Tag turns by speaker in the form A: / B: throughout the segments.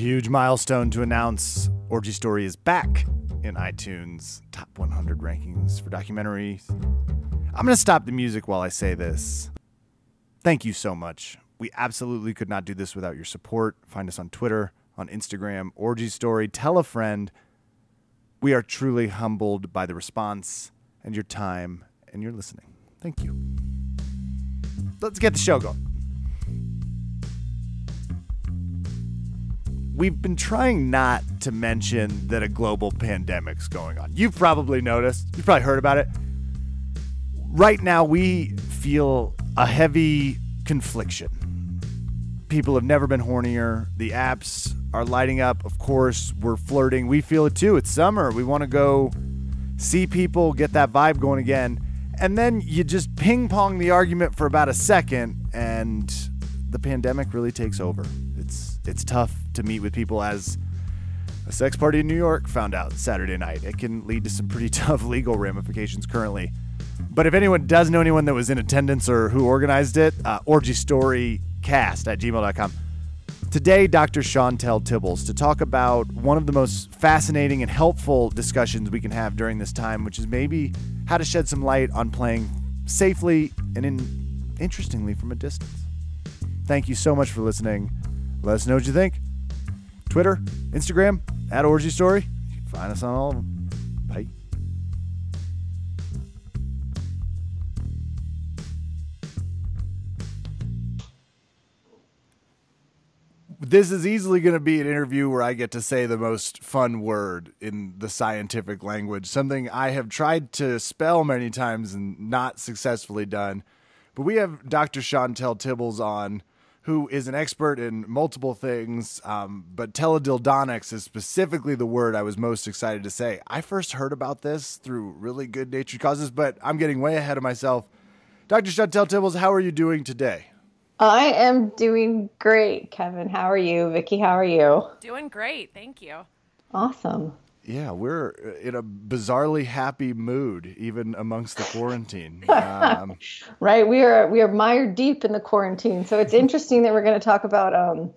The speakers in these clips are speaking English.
A: Huge milestone to announce Orgy Story is back in iTunes top 100 rankings for documentaries. I'm going to stop the music while I say this. Thank you so much. We absolutely could not do this without your support. Find us on Twitter, on Instagram, Orgy Story. Tell a friend. We are truly humbled by the response and your time and your listening. Thank you. Let's get the show going. We've been trying not to mention that a global pandemic's going on. You've probably noticed, you've probably heard about it. Right now, we feel a heavy confliction. People have never been hornier. The apps are lighting up. Of course, we're flirting. We feel it too. It's summer. We want to go see people, get that vibe going again. And then you just ping pong the argument for about a second, and the pandemic really takes over. It's it's tough to meet with people as a sex party in New York found out Saturday night. It can lead to some pretty tough legal ramifications currently. But if anyone does know anyone that was in attendance or who organized it, uh, orgystorycast at gmail.com. Today, Dr. Chauntelle Tibbals to talk about one of the most fascinating and helpful discussions we can have during this time, which is maybe how to shed some light on playing safely and in, interestingly from a distance. Thank you so much for listening. Let us know what you think. Twitter, Instagram, at Orgy Story. You can find us on all of them. Bye. This is easily going to be an interview where I get to say the most fun word in the scientific language, something I have tried to spell many times and not successfully done. But we have Dr. Chauntelle Tibbals on, who is an expert in multiple things, um, but teledildonics is specifically the word I was most excited to say. I first heard about this through really good natured causes, but I'm getting way ahead of myself. Dr. Chauntelle Tibbals, how are you doing today?
B: I am doing great, Kevin. How are you? Vicky, how are you?
C: Doing great. Thank you.
B: Awesome.
A: Yeah, we're in a bizarrely happy mood, even amongst the quarantine. Um,
B: right, we are we are mired deep in the quarantine, so it's interesting that we're going to talk about um,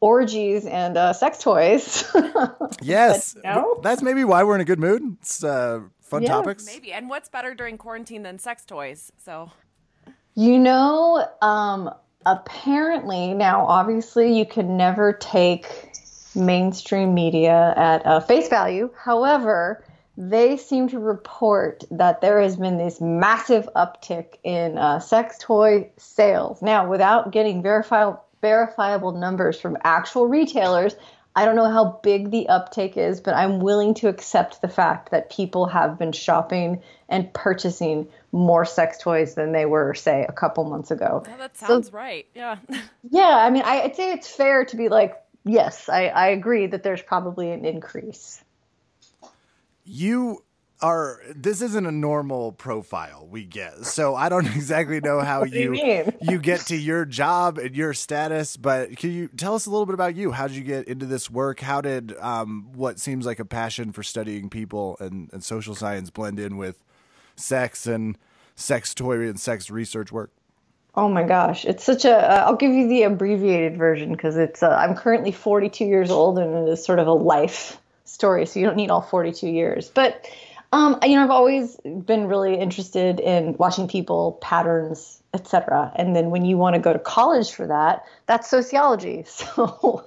B: orgies and uh, sex toys.
A: yes, but, you know? that's maybe why we're in a good mood. It's uh, fun yeah, topics.
C: Maybe, and what's better during quarantine than sex toys? So,
B: you know, um, apparently now, obviously, you can never take mainstream media at uh, face value. However, they seem to report that there has been this massive uptick in uh, sex toy sales. Now, without getting verifiable verifiable numbers from actual retailers, I don't know how big the uptake is, but I'm willing to accept the fact that people have been shopping and purchasing more sex toys than they were, say, a couple months ago.
C: Yeah, that sounds so, right. Yeah.
B: yeah, I mean, I, I'd say it's fair to be like, yes, I, I agree that there's probably an increase.
A: You are this isn't a normal profile we get so i don't exactly know how you you, you, get to your job and your status but can you tell us a little bit about you? How did you get into this work? How did um, what seems like a passion for studying people and, and social science blend in with sex and sex toy and sex research work
B: Oh my gosh, it's such a. Uh, I'll give you the abbreviated version because it's. Uh, I'm currently 42 years old, and it is sort of a life story, so you don't need all 42 years. But, um, you know, I've always been really interested in watching people, patterns, etc. And then when you want to go to college for that, that's sociology. So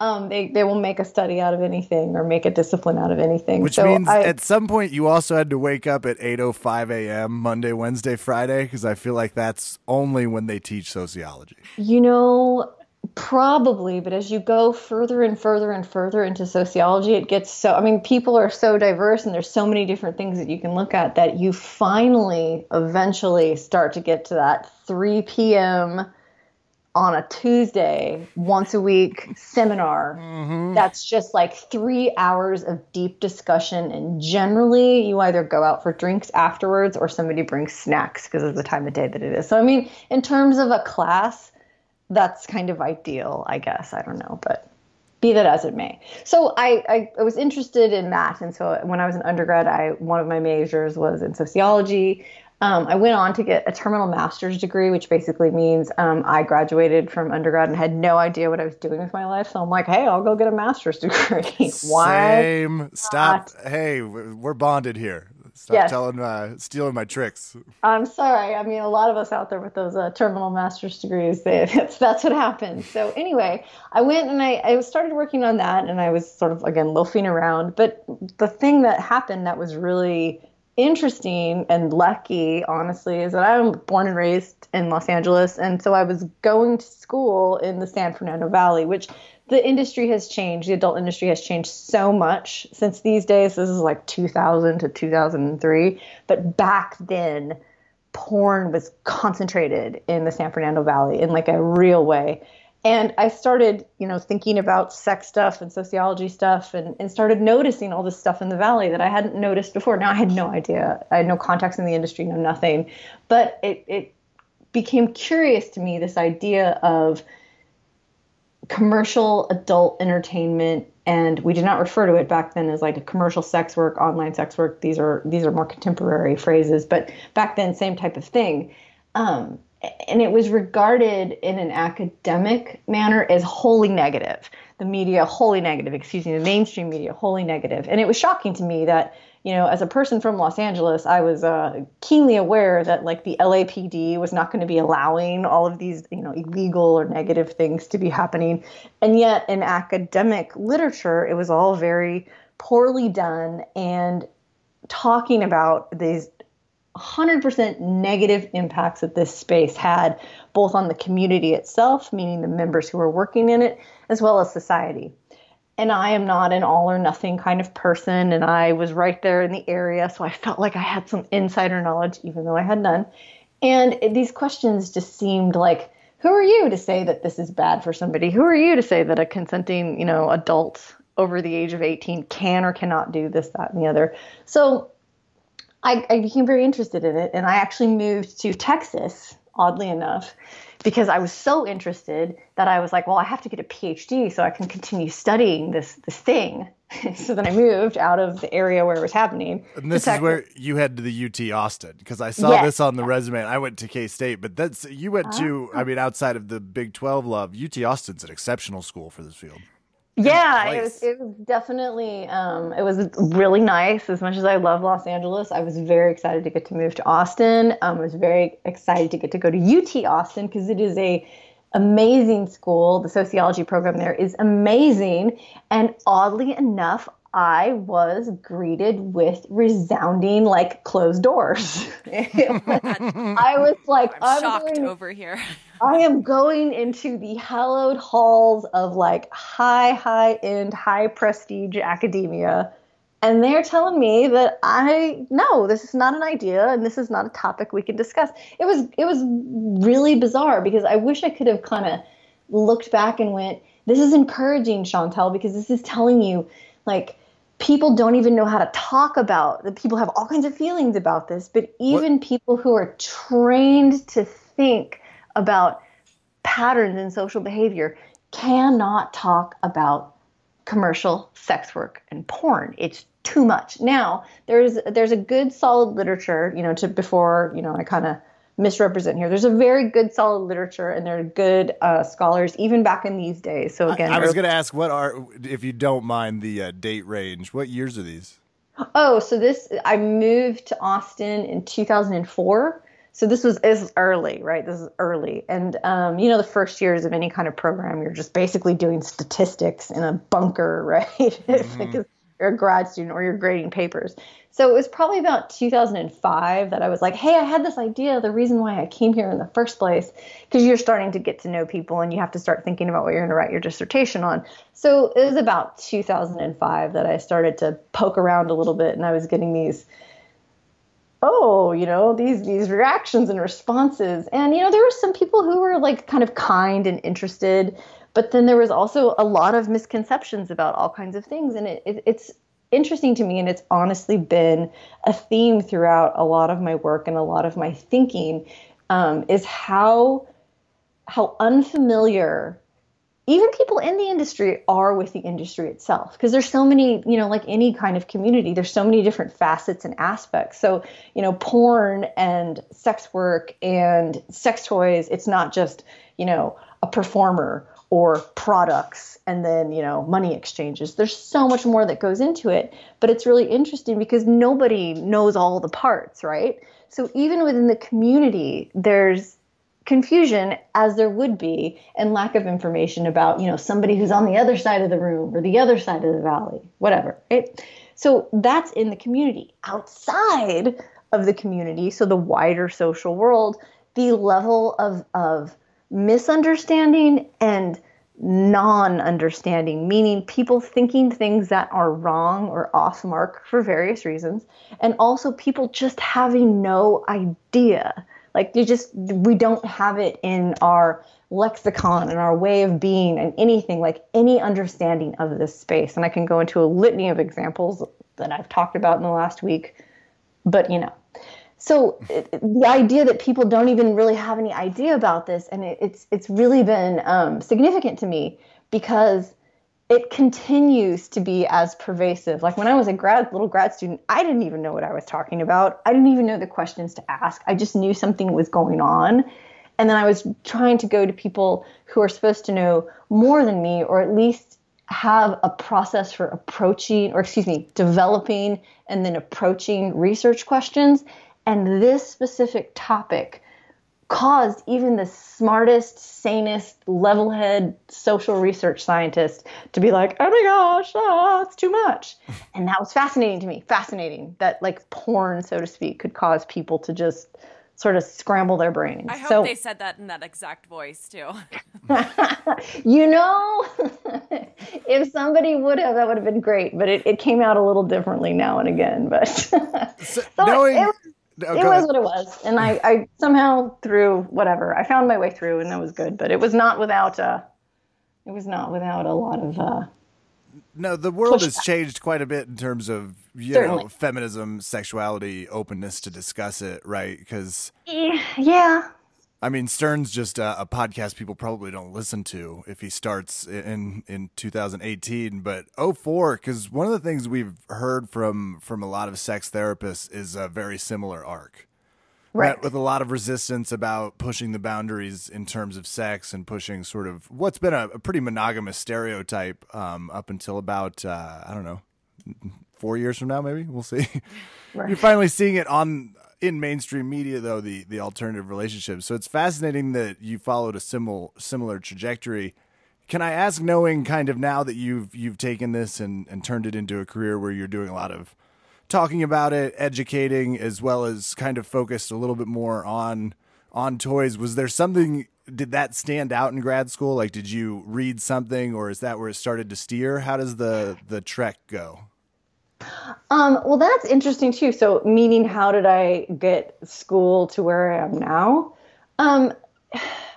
B: um, they they will make a study out of anything or make a discipline out of anything.
A: Which
B: so
A: means I, at some point you also had to wake up at eight oh five a.m. Monday, Wednesday, Friday because I feel like that's only when they teach sociology.
B: You know, Probably, but as you go further and further and further into sociology, it gets so. I mean, people are so diverse and there's so many different things that you can look at that you finally, eventually start to get to that 3 p.m. on a Tuesday, once a week seminar. Mm-hmm. That's just like three hours of deep discussion. And generally, you either go out for drinks afterwards or somebody brings snacks because of the time of day that it is. So, I mean, in terms of a class, that's kind of ideal, I guess. I don't know, but be that as it may. So I, I, I, was interested in that, and so when I was an undergrad, I one of my majors was in sociology. Um, I went on to get a terminal master's degree, which basically means um, I graduated from undergrad and had no idea what I was doing with my life. So I'm like, hey, I'll go get a master's degree.
A: Why? Same. Stop. Hey, we're bonded here. Stop yes. telling, uh, stealing my tricks.
B: I'm sorry. I mean, a lot of us out there with those uh, terminal master's degrees, they, that's, that's what happens. So anyway, I went and I, I started working on that, and I was sort of again loafing around. But the thing that happened that was really interesting and lucky, honestly, is that I'm born and raised in Los Angeles, and so I was going to school in the San Fernando Valley, which the industry has changed. The adult industry has changed so much since these days. This is like 2000 to 2003. But back then, porn was concentrated in the San Fernando Valley in like a real way. And I started, you know, thinking about sex stuff and sociology stuff and, and started noticing all this stuff in the valley that I hadn't noticed before. Now I had no idea. I had no contacts in the industry, no nothing. But it, it became curious to me, this idea of commercial adult entertainment and we did not refer to it back then as like a commercial sex work online sex work. These are these are more contemporary phrases but back then same type of thing. Um, and it was regarded in an academic manner as wholly negative. The media wholly negative. Excuse me the mainstream media wholly negative. And it was shocking to me that you know, as a person from Los Angeles, I was uh, keenly aware that like the LAPD was not going to be allowing all of these, you know, illegal or negative things to be happening. And yet in academic literature, it was all very poorly done and talking about these 100% negative impacts that this space had both on the community itself, meaning the members who were working in it, as well as society and I am not an all or nothing kind of person. And I was right there in the area, so I felt like I had some insider knowledge, even though I had none. And these questions just seemed like, who are you to say that this is bad for somebody? Who are you to say that a consenting, you know, adult over the age of 18 can or cannot do this, that, and the other? So I, I became very interested in it, and I actually moved to Texas, oddly enough, because I was so interested that I was like, well, I have to get a PhD so I can continue studying this this thing. so then I moved out of the area where it was happening.
A: And this is where you head to the UT Austin because I saw yes. this on the resume. I went to K State, but that's you went to. I ah. mean, outside of the Big Twelve love, UT Austin's an exceptional school for this field
B: yeah it was, it was definitely um, it was really nice. As much as i love los angeles i was very excited to get to move to austin. Um, i was very excited to get to go to ut austin because it is a amazing school. The sociology program there is amazing. And oddly enough I was greeted with resounding like closed doors. I was like,
C: I'm, I'm shocked going, over here.
B: I am going into the hallowed halls of like high, high end, high prestige academia. And they're telling me that I no, this is not an idea and this is not a topic we can discuss. It was it was really bizarre because I wish I could have kind of looked back and went, This is encouraging, Chauntelle, because this is telling you like people don't even know how to talk about the people have all kinds of feelings about this but even what? people who are trained to think about patterns in social behavior cannot talk about commercial sex work and porn it's too much now there's there's a good solid literature you know to before you know i kind of misrepresent here. There's a very good, solid literature, and there are good uh, scholars even back in these days. So again,
A: I, I was going to ask, what are, if you don't mind the uh, date range, what years are these?
B: Oh, so this I moved to Austin in 2004. So this was is early, right? This is early, and um, you know the first years of any kind of program, you're just basically doing statistics in a bunker, right? Mm-hmm. you're a grad student or you're grading papers. So it was probably about 2005 that I was like, hey, I had this idea. The reason why I came here in the first place, because you're starting to get to know people and you have to start thinking about what you're going to write your dissertation on. So it was about 2005 that I started to poke around a little bit and I was getting these oh you know these these reactions and responses. And you know there were some people who were like kind of kind and interested but then there was also a lot of misconceptions about all kinds of things. And it, it, it's interesting to me and it's honestly been a theme throughout a lot of my work and a lot of my thinking um, is how how unfamiliar even people in the industry are with the industry itself because there's so many you know like any kind of community there's so many different facets and aspects. So you know porn and sex work and sex toys it's not just you know a performer or products and then you know money exchanges. There's so much more that goes into it but it's really interesting because nobody knows all the parts right? So even within the community there's confusion as there would be and lack of information about you know somebody who's on the other side of the room or the other side of the valley whatever right? So that's in the community. Outside of the community so the wider social world the level of of misunderstanding and non-understanding meaning people thinking things that are wrong or off mark for various reasons and also people just having no idea like you just we don't have it in our lexicon and our way of being and anything like any understanding of this space. And I can go into a litany of examples that I've talked about in the last week. But you know, so the idea that people don't even really have any idea about this, and it, it's it's really been um, significant to me because it continues to be as pervasive. Like when I was a grad little grad student, I didn't even know what I was talking about. I didn't even know the questions to ask. I just knew something was going on. And then I was trying to go to people who are supposed to know more than me or at least have a process for approaching or excuse me, developing and then approaching research questions. And this specific topic caused even the smartest, sanest, level head social research scientist to be like, oh my gosh, oh, it's too much. And that was fascinating to me. Fascinating that, like, porn, so to speak, could cause people to just sort of scramble their brains.
C: I hope so, they said that in that exact voice, too.
B: you know, if somebody would have, that would have been great. But it, it came out a little differently now and again. But so,
A: so knowing. It,
B: Oh, it was ahead. what it was, and I, I somehow through whatever I found my way through, and that was good. But it was not without uh, it was not without a lot of uh.
A: No, the world has changed quite a bit in terms of you Certainly. know feminism, sexuality, openness to discuss it, right? Because
B: yeah,
A: I mean, Stern's just a, a, podcast people probably don't listen to if he starts in in 2018. But 04, because one of the things we've heard from from a lot of sex therapists is a very similar arc,
B: right?
A: With a lot of resistance about pushing the boundaries in terms of sex and pushing sort of what's been a, a pretty monogamous stereotype um, up until about uh, I don't know four years from now, maybe we'll see. Right. You're finally seeing it on in mainstream media though the the alternative relationships. So it's fascinating that you followed a similar similar trajectory. Can I ask, knowing kind of now that you've you've taken this and, and turned it into a career where you're doing a lot of talking about it, educating, as well as kind of focused a little bit more on on toys, was there something did that stand out in grad school? Like did you read something or is that where it started to steer? How does the the trek go?
B: Um, well, that's interesting too. So, meaning, how did I get school to where I am now? Um,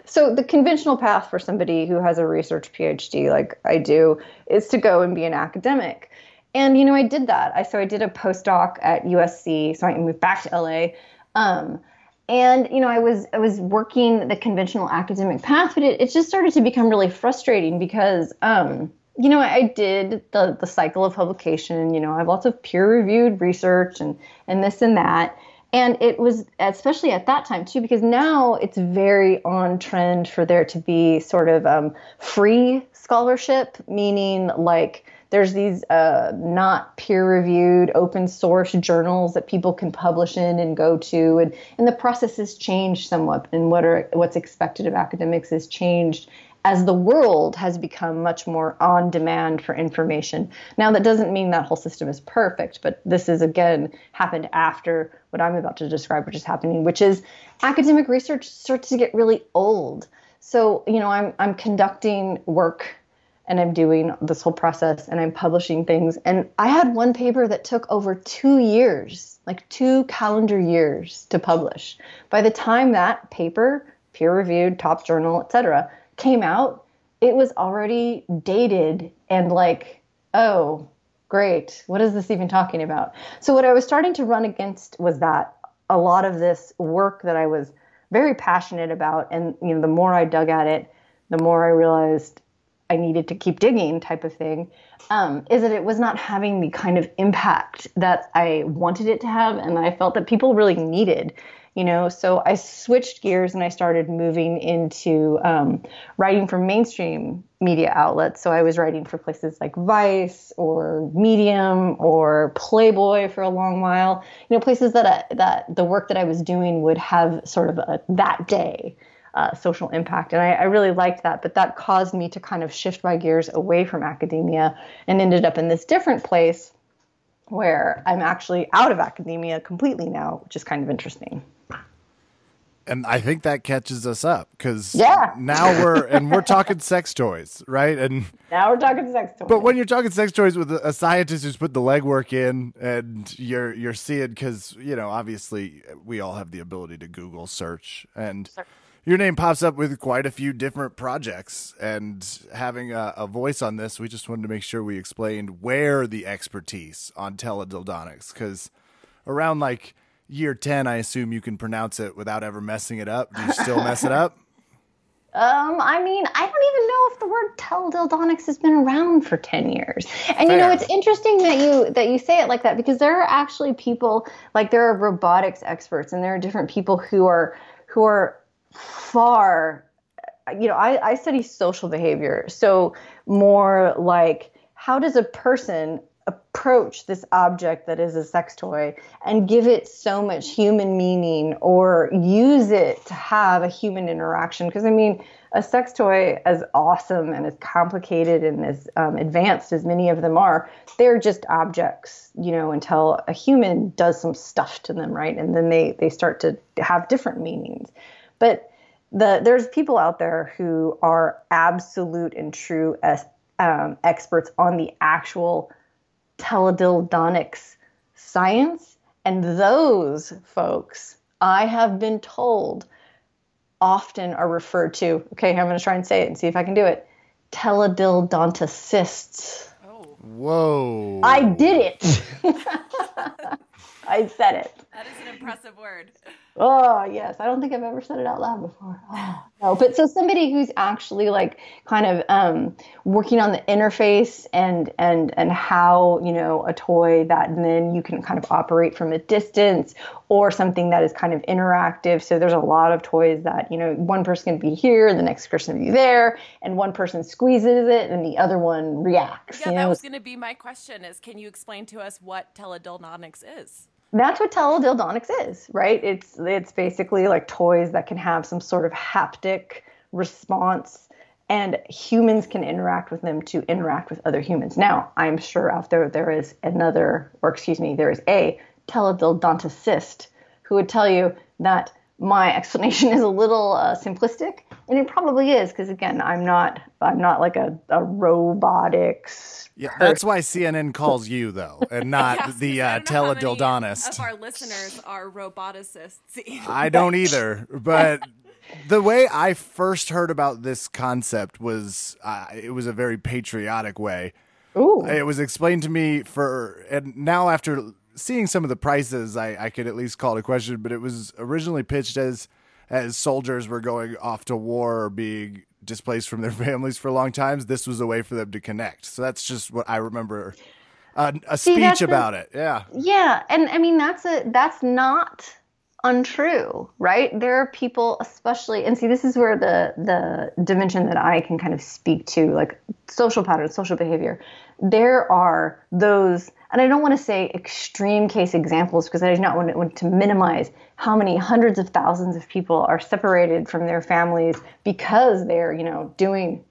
B: so, the conventional path for somebody who has a research PhD, like I do, is to go and be an academic. And you know, I did that. I so I did a postdoc at USC. So I moved back to LA. Um, and you know, I was I was working the conventional academic path, but it, it just started to become really frustrating because um, you know, I did the the cycle of publication. You know, I have lots of peer reviewed research and and this and that. And it was especially at that time too, because now it's very on trend for there to be sort of um, free scholarship, meaning like there's these uh, not peer reviewed open source journals that people can publish in and go to and, and the process has changed somewhat and what are what's expected of academics has changed as the world has become much more on demand for information. Now, that doesn't mean that whole system is perfect, but this is again happened after what I'm about to describe, which is happening, which is academic research starts to get really old. So, you know, I'm, I'm conducting work and I'm doing this whole process and I'm publishing things. And I had one paper that took over two years, like two calendar years to publish. By the time that paper, peer reviewed, top journal, etc., came out, it was already dated and like, oh, great. What is this even talking about? So, what I was starting to run against was that a lot of this work that I was very passionate about, and you know, the more I dug at it, the more I realized I needed to keep digging type of thing, um, is that it was not having the kind of impact that I wanted it to have, and that I felt that people really needed. You know, so I switched gears and I started moving into um, writing for mainstream media outlets. So I was writing for places like Vice or Medium or Playboy for a long while. You know, places that I, that the work that I was doing would have sort of a, that day uh, social impact. And I, I, really liked that, but that caused me to kind of shift my gears away from academia and ended up in this different place where I'm actually out of academia completely now, which is kind of interesting.
A: And I think that catches us up because
B: yeah.
A: now we're and we're talking sex toys, right? And
B: now we're talking sex toys.
A: But when you're talking sex toys with a scientist who's put the legwork in, and you're you're seeing because you know obviously we all have the ability to Google search and your name pops up with quite a few different projects and having a, a, voice on this we just wanted to make sure we explained where the expertise on teledildonics because around like year 10 i assume you can pronounce it without ever messing it up do you still mess it up
B: um, I mean, I don't even know if the word teledildonics has been around for 10 years. And Fair. you know, it's interesting that you that you say it like that because there are actually people like there are robotics experts and there are different people who are who are far you know I, I study social behavior. So more like how does a person approach this object that is a sex toy and give it so much human meaning or use it to have a human interaction? Because i mean a sex toy as awesome and as complicated and as um, advanced as many of them are they're just objects you know until a human does some stuff to them right? And then they they start to have different meanings but the there's people out there who are absolute and true as, um, experts on the actual teledildonics science, and those folks, I have been told, often are referred to. Okay, I'm going to try and say it and see if I can do it. Teledildontists.
A: Oh. Whoa!
B: I did it. I said it.
C: That is an impressive word.
B: Oh yes, I don't think I've ever said it out loud before. Oh, no, but so somebody who's actually like kind of um, working on the interface and and and how you know a toy that then you can kind of operate from a distance or something that is kind of interactive. So there's a lot of toys that you know one person can be here, the next person can be there, and one person squeezes it and the other one reacts.
C: Yeah,
B: you
C: know?
B: that
C: was going to be my question: is can you explain to us what teledildonics is?
B: That's what teledildonics is, right? It's it's basically like toys that can have some sort of haptic response and humans can interact with them to interact with other humans. Now, I'm sure out there there is another or excuse me, there is a teledildonticist who would tell you that my explanation is a little uh, simplistic and it probably is because again i'm not i'm not like a, a robotics
A: yeah that's why cnn calls you though and not yes, the uh, teledildonist
C: of our listeners are roboticists
A: i don't either but the way i first heard about this concept was uh, it was a very patriotic way
B: Ooh.
A: it was explained to me for and now after seeing some of the prices, I, I could at least call it a question. But it was originally pitched as as soldiers were going off to war or being displaced from their families for long times. This was a way for them to connect. So that's just what I remember. Uh, a See, speech about a, it. Yeah.
B: Yeah, and I mean that's a that's not untrue, right? There are people, especially, and see, this is where the the dimension that I can kind of speak to, like social patterns, social behavior. There are those and I don't want to say extreme case examples because I do not want to, minimize how many hundreds of thousands of people are separated from their families because they're, you know, doing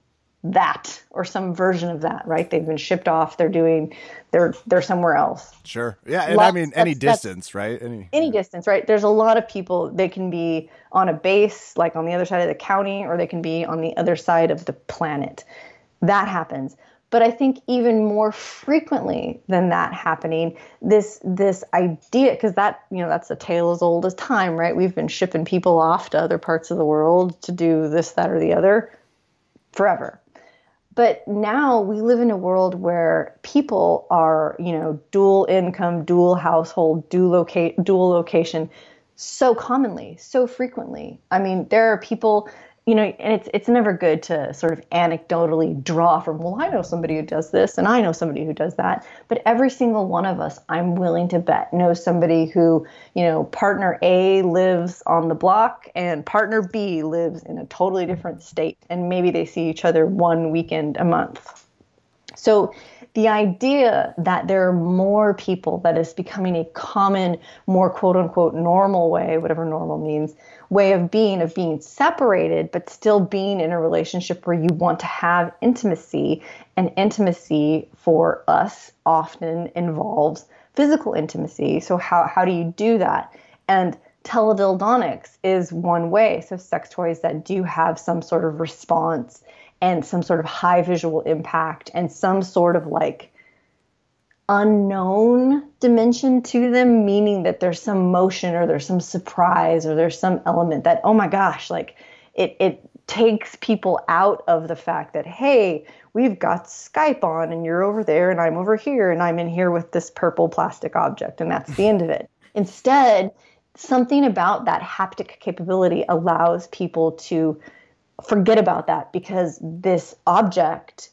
B: that or some version of that, right? They've been shipped off. They're doing, they're they're somewhere else.
A: Sure. Yeah, and Lots, I mean any distance, right?
B: Any any yeah. distance, right? There's a lot of people. They can be on a base, like on the other side of the county, or they can be on the other side of the planet. That happens. But I think even more frequently than that happening, this this idea, because that you know that's a tale as old as time, right? We've been shipping people off to other parts of the world to do this, that, or the other forever. But now we live in a world where people are, you know, dual income, dual household, dual locate, dual location, so commonly, so frequently. I mean, there are people you know, and it's it's never good to sort of anecdotally draw from, well, I know somebody who does this and I know somebody who does that. But every single one of us, I'm willing to bet, knows somebody who, you know, partner A lives on the block and partner B lives in a totally different state. And maybe they see each other one weekend a month. So the idea that there are more people that is becoming a common, more quote unquote normal way, whatever normal means, way of being, of being separated, but still being in a relationship where you want to have intimacy. And intimacy for us often involves physical intimacy. So, how, how do you do that? And teledildonics is one way. So, sex toys that do have some sort of response and some sort of high visual impact and some sort of like unknown dimension to them, meaning that there's some motion or there's some surprise or there's some element that, oh my gosh, like it, it takes people out of the fact that, hey, we've got Skype on and you're over there and I'm over here and I'm in here with this purple plastic object and that's the end of it. Instead, something about that haptic capability allows people to forget about that because this object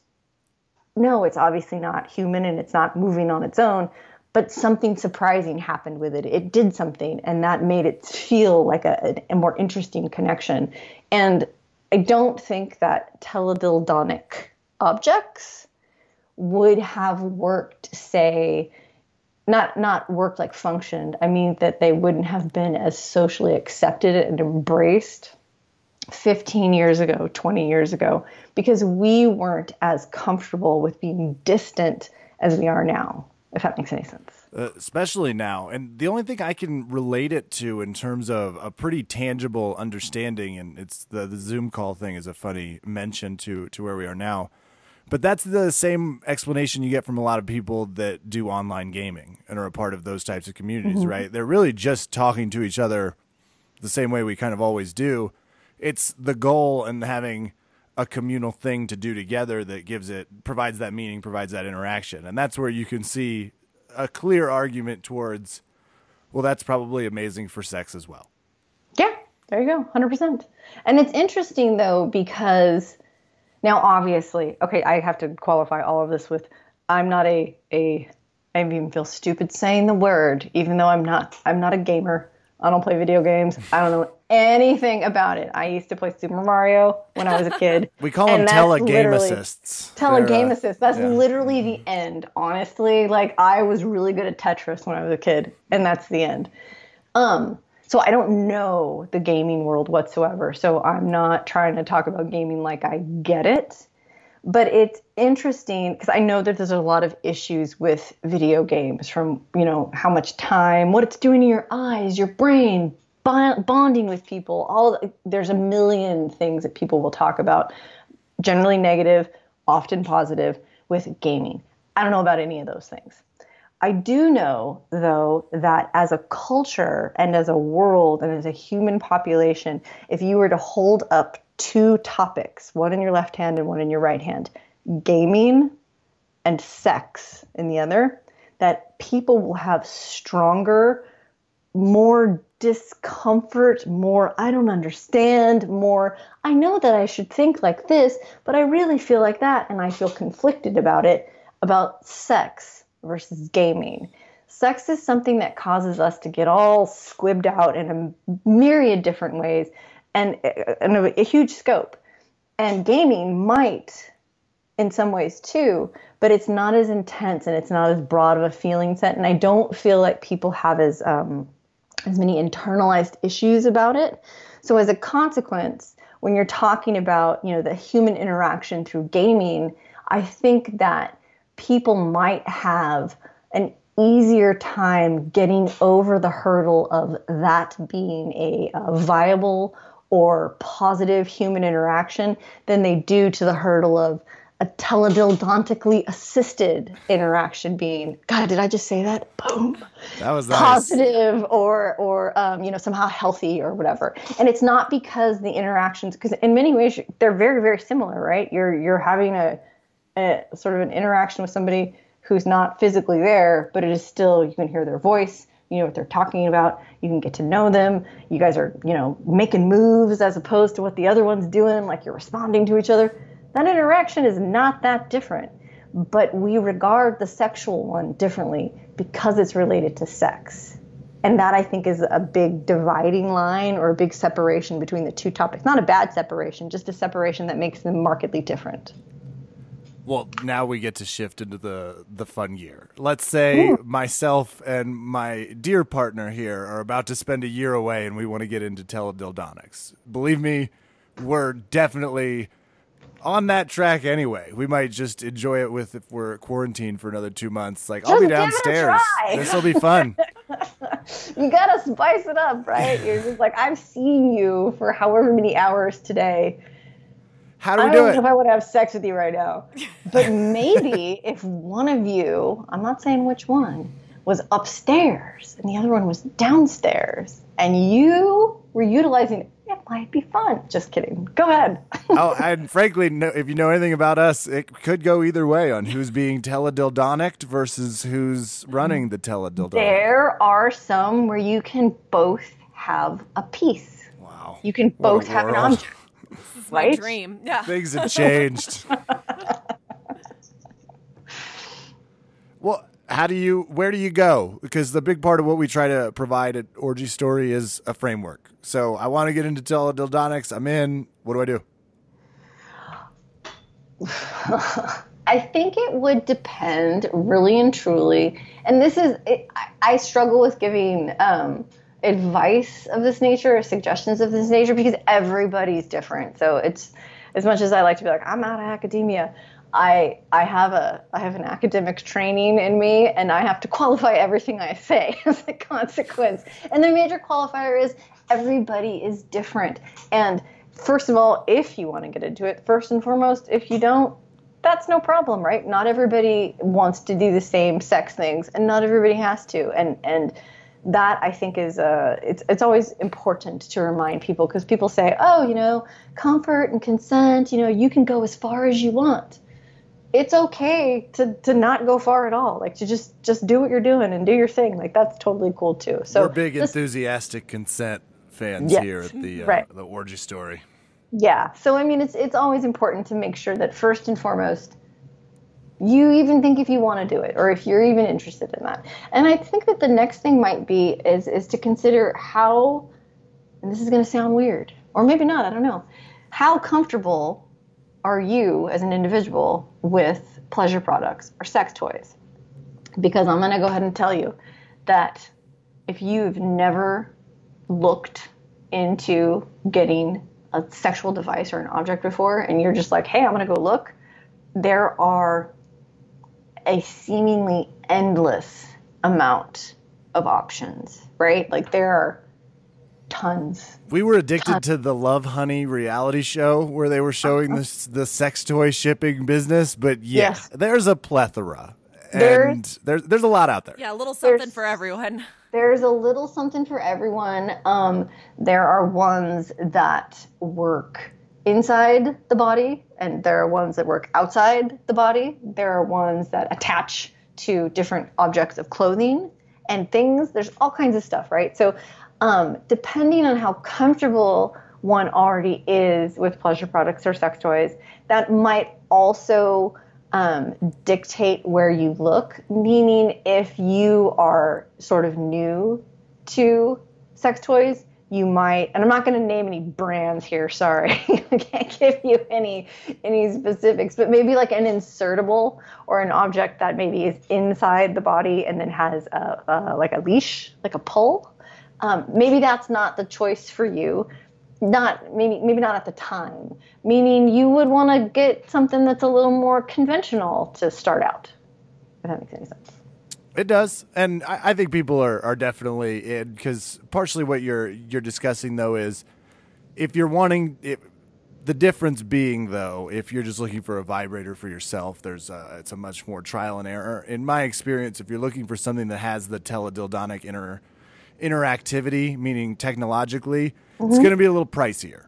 B: no, it's obviously not human and it's not moving on its own, but something surprising happened with it. It did something, and that made it feel like a, a more interesting connection. And I don't think that teledildonic objects would have worked, say, not not worked like functioned. I mean that they wouldn't have been as socially accepted and embraced 15 years ago, 20 years ago, because we weren't as comfortable with being distant as we are now, if that makes any sense.
A: Uh, especially now. And the only thing I can relate it to in terms of a pretty tangible understanding, and it's the, the Zoom call thing is a funny mention to, to where we are now. But that's the same explanation you get from a lot of people that do online gaming and are a part of those types of communities, mm-hmm. right? They're really just talking to each other the same way we kind of always do it's the goal and having a communal thing to do together that gives it provides that meaning, provides that interaction, and that's where you can see a clear argument towards, well, that's probably amazing for sex as well.
B: Yeah, there you go, hundred percent. And it's interesting though because now obviously, okay, I have to qualify all of this with I'm not a a I even feel stupid saying the word, even though I'm not I'm not a gamer. I don't play video games. I don't know anything about it. I used to play Super Mario when I was a kid.
A: we call them telegame assists.
B: Telegame assists. That's yeah. literally the end, honestly. Like I was really good at Tetris when I was a kid, and that's the end. Um, so I don't know the gaming world whatsoever. So I'm not trying to talk about gaming like I get it. But it's interesting because I know that there's a lot of issues with video games from, you know, how much time, what it's doing to your eyes, your brain, bonding with people all there's a million things that people will talk about generally negative often positive with gaming. I don't know about any of those things. I do know though that as a culture and as a world and as a human population if you were to hold up two topics one in your left hand and one in your right hand gaming and sex in the other that people will have stronger more discomfort, more I don't understand, more I know that I should think like this, but I really feel like that and I feel conflicted about it about sex versus gaming. Sex is something that causes us to get all squibbed out in a myriad different ways and in a, a huge scope. And gaming might in some ways too, but it's not as intense and it's not as broad of a feeling set. And I don't feel like people have as um, as many internalized issues about it. So as a consequence, when you're talking about, you know, the human interaction through gaming, I think that people might have an easier time getting over the hurdle of that being a, a viable or positive human interaction than they do to the hurdle of a teledildontically assisted interaction being god did i just say that? Boom.
A: That was
B: nice. positive or or um, you know somehow healthy or whatever. And it's not because the interactions because in many ways they're very very similar right? You're you're having a, a sort of an interaction with somebody who's not physically there but it is still you can hear their voice You know what they're talking about. You can get to know them. You guys are, you know, making moves as opposed to what the other one's doing, like you're responding to each other. That interaction is not that different. But we regard the sexual one differently because it's related to sex. And that I think is a big dividing line or a big separation between the two topics. Not a bad separation, just a separation that makes them markedly different.
A: Well, now we get to shift into the the fun year. Let's say Ooh. myself and my dear partner here are about to spend a year away, and we want to get into teledildonics. Believe me, we're definitely on that track anyway. We might just enjoy it with if we're quarantined for another two months. Like
B: just
A: I'll be downstairs. This will be fun.
B: you gotta spice it up, right? You're just like I've seen you for however many hours today
A: how do we
B: I
A: do
B: don't know if I would have sex with you right now. But maybe if one of you, I'm not saying which one, was upstairs and the other one was downstairs and you were utilizing it, it might be fun. Just kidding. Go ahead.
A: oh, and frankly, no, if you know anything about us, it could go either way on who's being teledildonic versus who's running the teledildonic.
B: There are some where you can both have a piece.
A: Wow.
B: You can both have an object
C: is
B: right?
C: my dream. Yeah.
A: Things have changed. well, how do you where do you go? Because the big part of what we try to provide at Orgy Story is a framework. So I want to get into teledildonics. I'm in. What do I do?
B: I think it would depend really and truly. And this is, it, I, I, struggle with giving um, advice of this nature or suggestions of this nature because everybody's different. So it's as much as I like to be like I'm out of academia, I I have a I have an academic training in me and I have to qualify everything I say as a consequence. And the major qualifier is everybody is different. And first of all, if you want to get into it, first and foremost, if you don't, that's no problem, right? Not everybody wants to do the same sex things and not everybody has to. And and that I think is uh, it's it's always important to remind people because people say, oh, you know, comfort and consent, you know, you can go as far as you want. It's okay to to not go far at all, like to just just do what you're doing and do your thing. Like that's totally cool too. So
A: we're big this, enthusiastic consent fans yes, here at the uh, right. the orgy story.
B: Yeah. So I mean, it's it's always important to make sure that first and foremost you even think if you want to do it or if you're even interested in that. And I think that the next thing might be is is to consider how and this is going to sound weird or maybe not, I don't know. How comfortable are you as an individual with pleasure products or sex toys? Because I'm going to go ahead and tell you that if you've never looked into getting a sexual device or an object before and you're just like, "Hey, I'm going to go look." There are a seemingly endless amount of options, right? Like there are tons.
A: We were addicted tons. to the Lovehoney reality show where they were showing uh-huh. this the sex toy shipping business, but yeah, yes. there's a plethora. And there's, there's there's a lot out there.
C: Yeah, a little something for everyone.
B: There's a little something for everyone. Um, there are ones that work inside the body, and there are ones that work outside the body. There are ones that attach to different objects of clothing and things. There's all kinds of stuff, right? So, um, depending on how comfortable one already is with pleasure products or sex toys, that might also um, dictate where you look. Meaning, if you are sort of new to sex toys, you might and i'm not going to name any brands here sorry. I can't give you any any specifics but maybe like an insertable or an object that maybe is inside the body and then has a, a like a leash like a pull. Um, maybe that's not the choice for you. Not maybe maybe not at the time. Meaning you would want to get something that's a little more conventional to start out if that makes any sense
A: it does, and I, I think people are, are definitely in because partially what you're you're discussing though is if you're wanting it, the difference being though if you're just looking for a vibrator for yourself, there's a, it's a much more trial and error. In my experience, if you're looking for something that has the teledildonic inter interactivity, meaning technologically, mm-hmm. it's going to be a little pricier.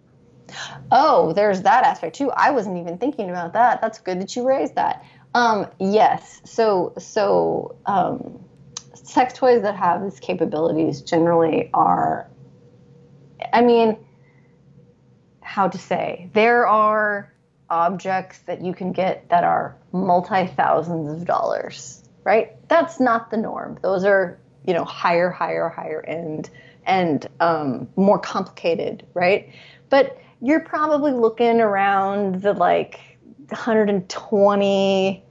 B: Oh, there's that aspect too. I wasn't even thinking about that. That's good that you raised that. Um, yes. So so um, sex toys that have these capabilities generally are, I mean, how to say, there are objects that you can get that are multi thousands of dollars, right? That's not the norm. Those are, you know, higher, higher, higher end and um, more complicated, right? But you're probably looking around the like 120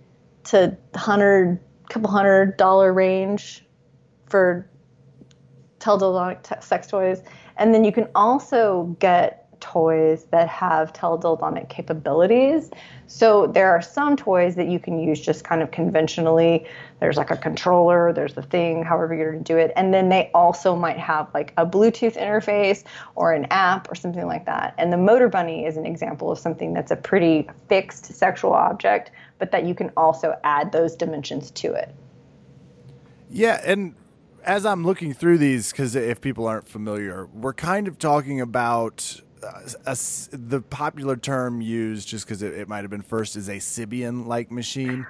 B: to 100, couple hundred dollar range for teledildonic sex toys. And then you can also get toys that have teledildonic capabilities. So there are some toys that you can use just kind of conventionally. There's like a controller, there's the thing, however you're going to do it. And then they also might have like a Bluetooth interface or an app or something like that. And the Motorbunny is an example of something that's a pretty fixed sexual object, but that you can also add those dimensions to it.
A: Yeah, and as I'm looking through these, because if people aren't familiar, we're kind of talking about a, the popular term used, just because it, it might have been first, is a Sybian-like machine.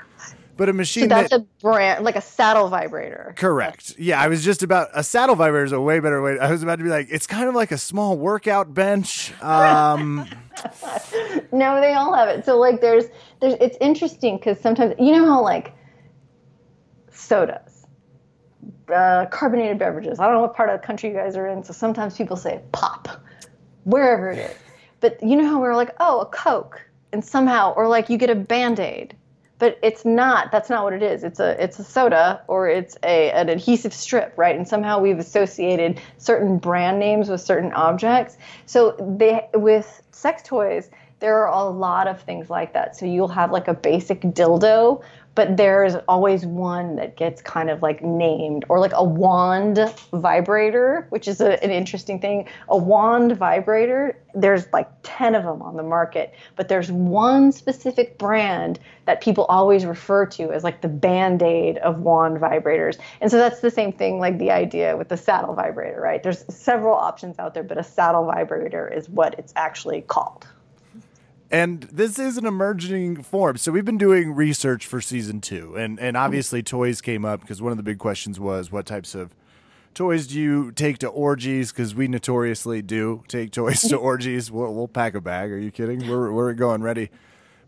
A: But a machine
B: so that's
A: that,
B: a brand, like a saddle vibrator.
A: Correct. Yeah, I was just about a saddle vibrator is a way better way. I was about to be like, it's kind of like a small workout bench. Um,
B: no, they all have it. So like, there's, there's. It's interesting because sometimes you know how like sodas, uh, carbonated beverages. I don't know what part of the country you guys are in, so sometimes people say pop wherever it is. But you know how we're like, oh, a Coke, and somehow, or like you get a Band Aid, but it's not. That's not what it is. It's a it's a soda or it's a an adhesive strip, right? And somehow we've associated certain brand names with certain objects. So they with sex toys, there are a lot of things like that. So you'll have like a basic dildo, but there's always one that gets kind of like named or like a wand vibrator which is a, an interesting thing. A wand vibrator there's like 10 of them on the market but there's one specific brand that people always refer to as like the band-aid of wand vibrators. And so that's the same thing like the idea with the saddle vibrator right? There's several options out there but a saddle vibrator is what it's actually called
A: and this is an emerging form. So we've been doing research for season two, and and mm-hmm. obviously toys came up because one of the big questions was what types of toys do you take to orgies? Because we notoriously do take toys to orgies. We'll, we'll pack a bag. Are you kidding? We're we're going ready.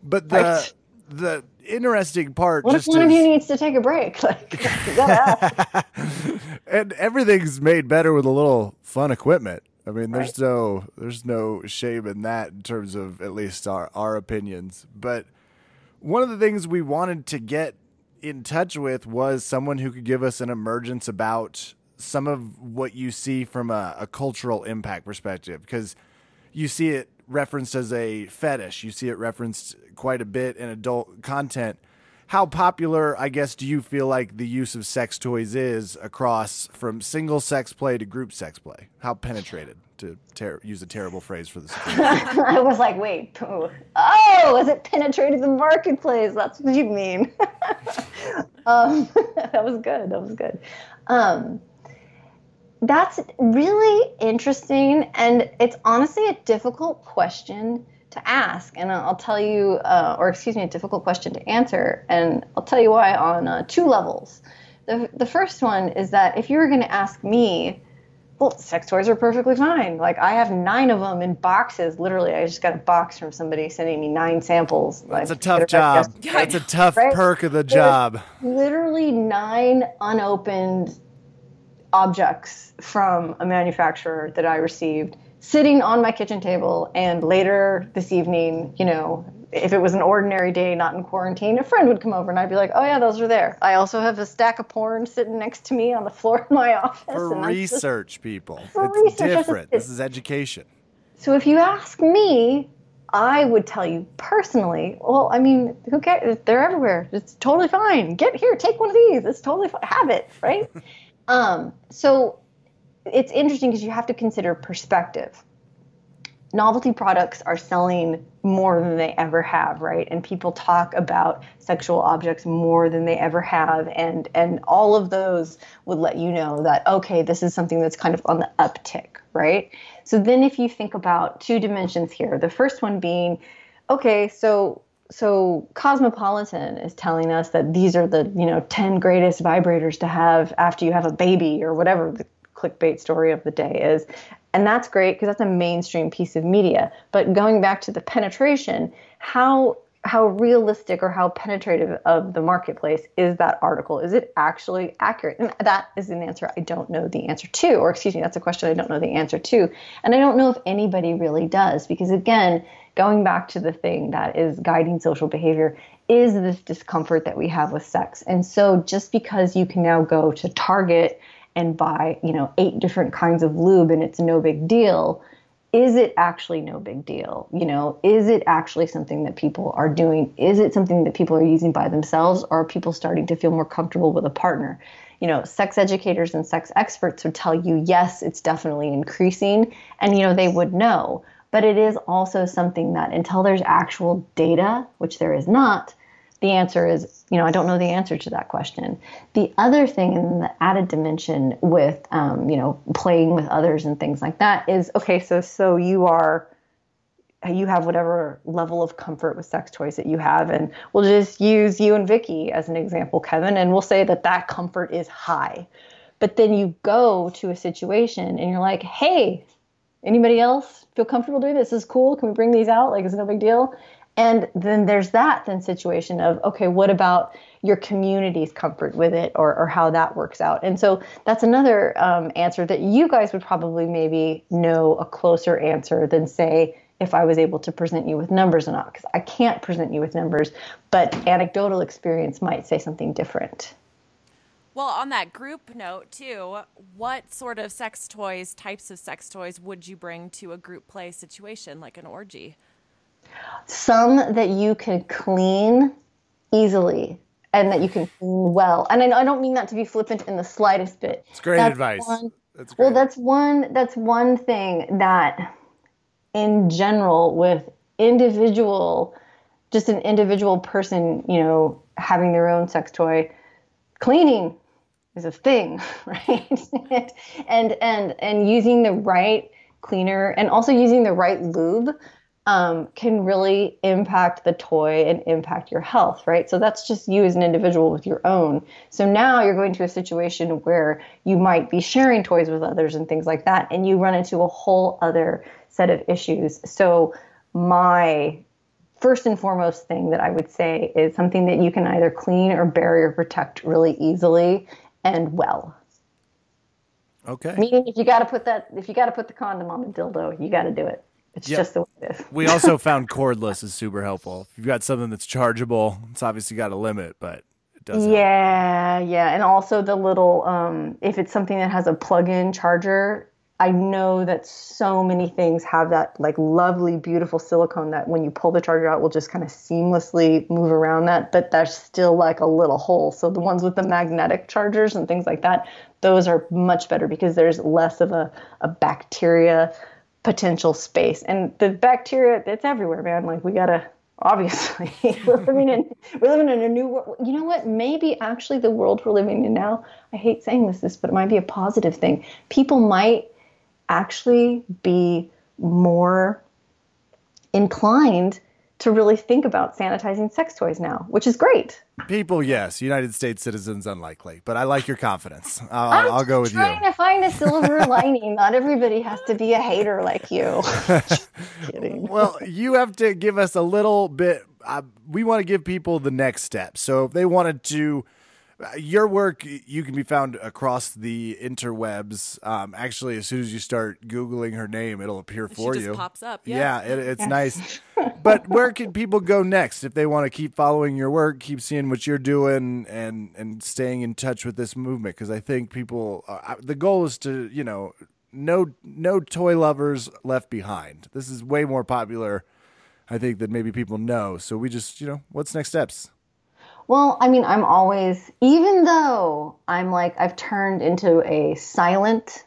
A: But the right. the interesting part.
B: What if one
A: is,
B: of you needs to take a break? Like,
A: and everything's made better with a little fun equipment. I mean, there's right. no there's no shame in that in terms of at least our our opinions. But one of the things we wanted to get in touch with was someone who could give us an emergence about some of what you see from a, a cultural impact perspective, because you see it referenced as a fetish. You see it referenced quite a bit in adult content how popular, I guess, do you feel like the use of sex toys is across from single sex play to group sex play? How penetrated, to ter- use a terrible phrase for this?
B: I was like, wait, oh, has it penetrated the marketplace? That's what you mean. um, that was good. That was good. Um, that's really interesting, and it's honestly a difficult question to ask, and I'll tell you, uh, or excuse me, a difficult question to answer, and I'll tell you why on uh, two levels. The, the first one is that if you were going to ask me, well, sex toys are perfectly fine. Like I have nine of them in boxes. Literally, I just got a box from somebody sending me nine samples.
A: That's like, a tough job. That's a tough right? perk of the job.
B: Literally nine unopened objects from a manufacturer that I received sitting on my kitchen table and later this evening, you know, if it was an ordinary day not in quarantine, a friend would come over and I'd be like, "Oh yeah, those are there." I also have a stack of porn sitting next to me on the floor of my office.
A: For research, just, people, for it's research, different. This is education.
B: So if you ask me, I would tell you personally. Well, I mean, who cares? They're everywhere. It's totally fine. Get here, take one of these. It's totally fine. Have it, right? um, so it's interesting because you have to consider perspective. Novelty products are selling more than they ever have, right? And people talk about sexual objects more than they ever have, and and all of those would let you know that okay, this is something that's kind of on the uptick, right? So then, if you think about two dimensions here, the first one being, okay, so so Cosmopolitan is telling us that these are the you know 10 greatest vibrators to have after you have a baby or whatever clickbait story of the day is. And that's great because that's a mainstream piece of media. But going back to the penetration, how how realistic or how penetrative of the marketplace is that article? Is it actually accurate? And that is an answer I don't know the answer to, or excuse me, that's a question I don't know the answer to. And I don't know if anybody really does, because again, going back to the thing that is guiding social behavior is this discomfort that we have with sex. And so just because you can now go to Target and buy, you know, eight different kinds of lube and it's no big deal, is it actually no big deal? You know, is it actually something that people are doing? Is it something that people are using by themselves or are people starting to feel more comfortable with a partner? You know, sex educators and sex experts would tell you, yes, it's definitely increasing. And, you know, they would know. But it is also something that until there's actual data, which there is not, the answer is, you know, I don't know the answer to that question. The other thing in the added dimension with, um, you know, playing with others and things like that is, okay, so so you are, you have whatever level of comfort with sex toys that you have, and we'll just use you and Vicky as an example, Kevin, and we'll say that that comfort is high. But then you go to a situation and you're like, hey, anybody else feel comfortable doing this? this is cool. Can we bring these out? Like, it's no big deal. And then there's that then situation of, okay, what about your community's comfort with it or, or how that works out? And so that's another um, answer that you guys would probably maybe know a closer answer than say, if I was able to present you with numbers or not, because I can't present you with numbers, but anecdotal experience might say something different.
C: Well, on that group note, too, what sort of sex toys, types of sex toys would you bring to a group play situation like an orgy?
B: Some that you can clean easily and that you can clean well. And I, I don't mean that to be flippant in the slightest bit.
A: It's great
B: that's
A: advice.
B: One,
A: that's great.
B: Well, that's one that's one thing that in general with individual just an individual person, you know, having their own sex toy, cleaning is a thing, right? and and and using the right cleaner and also using the right lube um, can really impact the toy and impact your health, right? So that's just you as an individual with your own. So now you're going to a situation where you might be sharing toys with others and things like that, and you run into a whole other set of issues. So my first and foremost thing that I would say is something that you can either clean or bury or protect really easily and well.
A: Okay.
B: Meaning, if you got to put that, if you got to put the condom on the dildo, you got to do it. It's yep. just the way it is.
A: we also found cordless is super helpful. If you've got something that's chargeable, it's obviously got a limit, but it does.
B: Yeah, help. yeah, and also the little um, if it's something that has a plug-in charger. I know that so many things have that like lovely, beautiful silicone that when you pull the charger out will just kind of seamlessly move around that, but there's still like a little hole. So the ones with the magnetic chargers and things like that, those are much better because there's less of a, a bacteria potential space. And the bacteria, it's everywhere, man. Like we gotta obviously we're living in we're living in a new world. You know what? Maybe actually the world we're living in now. I hate saying this, this, but it might be a positive thing. People might actually be more inclined to really think about sanitizing sex toys now, which is great.
A: People, yes. United States citizens, unlikely. But I like your confidence. I'll, I'll go with you.
B: I'm trying to find a silver lining. Not everybody has to be a hater like you.
A: kidding. Well, you have to give us a little bit. Uh, we want to give people the next step. So if they wanted to your work you can be found across the interwebs. Um, actually, as soon as you start googling her name, it'll appear for
C: she
A: you.
C: pops up. Yeah,
A: yeah it, it's nice. but where can people go next if they want to keep following your work, keep seeing what you're doing, and and staying in touch with this movement? Because I think people, uh, the goal is to you know no no toy lovers left behind. This is way more popular, I think, than maybe people know. So we just you know what's next steps.
B: Well, I mean, I'm always, even though I'm like, I've turned into a silent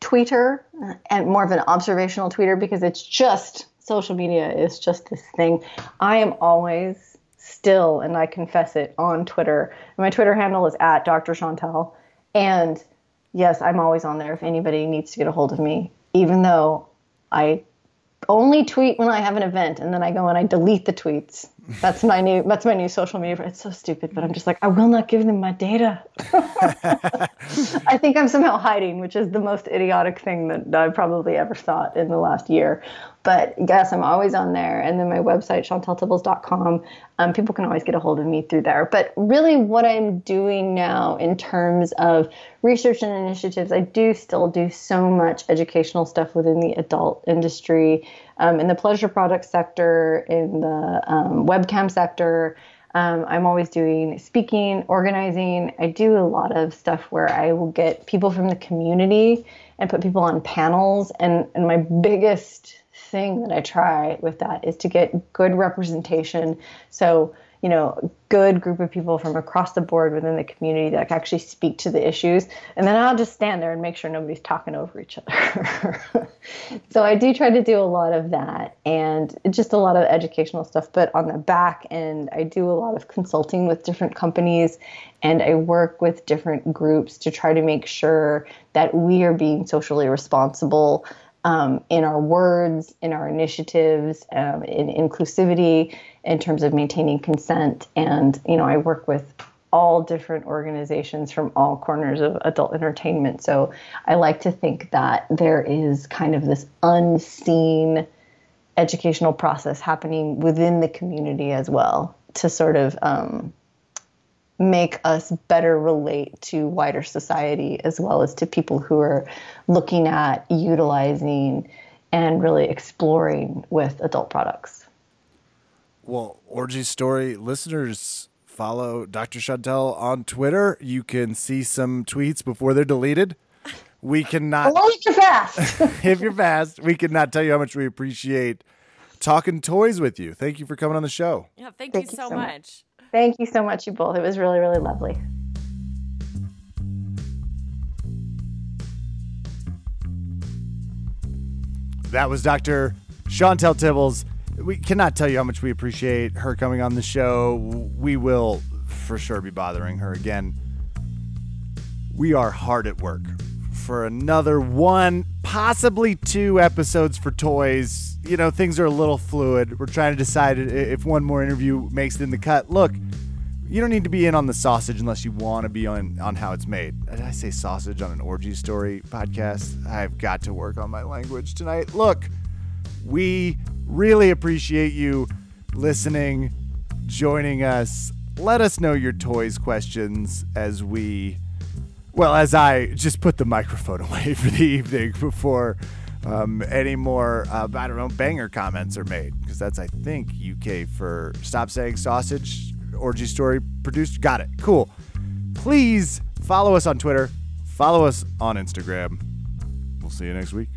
B: tweeter uh, and more of an observational tweeter because it's just social media is just this thing. I am always still, and I confess it, on Twitter. My Twitter handle is at Dr. Chauntelle. And yes, I'm always on there if anybody needs to get a hold of me, even though I only tweet when I have an event, and then I go and I delete the tweets That's my new that's my new social media. It's so stupid, but I'm just like I will not give them my data. I think I'm somehow hiding, which is the most idiotic thing that I probably ever thought in the last year. But yes, I'm always on there. And then my website, chauntelletibbals.com, um, people can always get a hold of me through there. But really, what I'm doing now in terms of research and initiatives, I do still do so much educational stuff within the adult industry, um, in the pleasure product sector, in the um, webcam sector. Um, I'm always doing speaking, organizing. I do a lot of stuff where I will get people from the community and put people on panels. And, and my biggest thing that I try with that is to get good representation. So, you know, good group of people from across the board within the community that actually speak to the issues. And then I'll just stand there and make sure nobody's talking over each other. so I do try to do a lot of that and just a lot of educational stuff. But on the back end, I do a lot of consulting with different companies and I work with different groups to try to make sure that we are being socially responsible um, in our words, in our initiatives, um, in inclusivity, in terms of maintaining consent. And, you know, I work with all different organizations from all corners of adult entertainment. So I like to think that there is kind of this unseen educational process happening within the community as well to sort of um, make us better relate to wider society as well as to people who are looking at utilizing and really exploring with adult products.
A: Well, Orgy Story listeners follow Dr. Chauntelle on Twitter. You can see some tweets before they're deleted. We cannot.
B: Well, if you're fast.
A: if you're fast, we cannot tell you how much we appreciate talking toys with you. Thank you for coming on the show.
C: Yeah, thank, thank you, so, so much. much.
B: Thank you so much, you both. It was really, really lovely.
A: That was Dr. Chauntelle Tibbals. We cannot tell you how much we appreciate her coming on the show. We will for sure be bothering her again. We are hard at work for another one, possibly two episodes for toys. You know, things are a little fluid. We're trying to decide if one more interview makes it in the cut. Look, you don't need to be in on the sausage unless you want to be on on how it's made. Did I say sausage on an orgy story podcast? I've got to work on my language tonight. Look, we really appreciate you listening, joining us. Let us know your toys questions as we well, as I just put the microphone away for the evening before um, any more, uh, I don't know, banger comments are made. Because that's, I think, UK for Stop Saying Sausage, Orgy Story produced. Got it. Cool. Please follow us on Twitter, follow us on Instagram. We'll see you next week.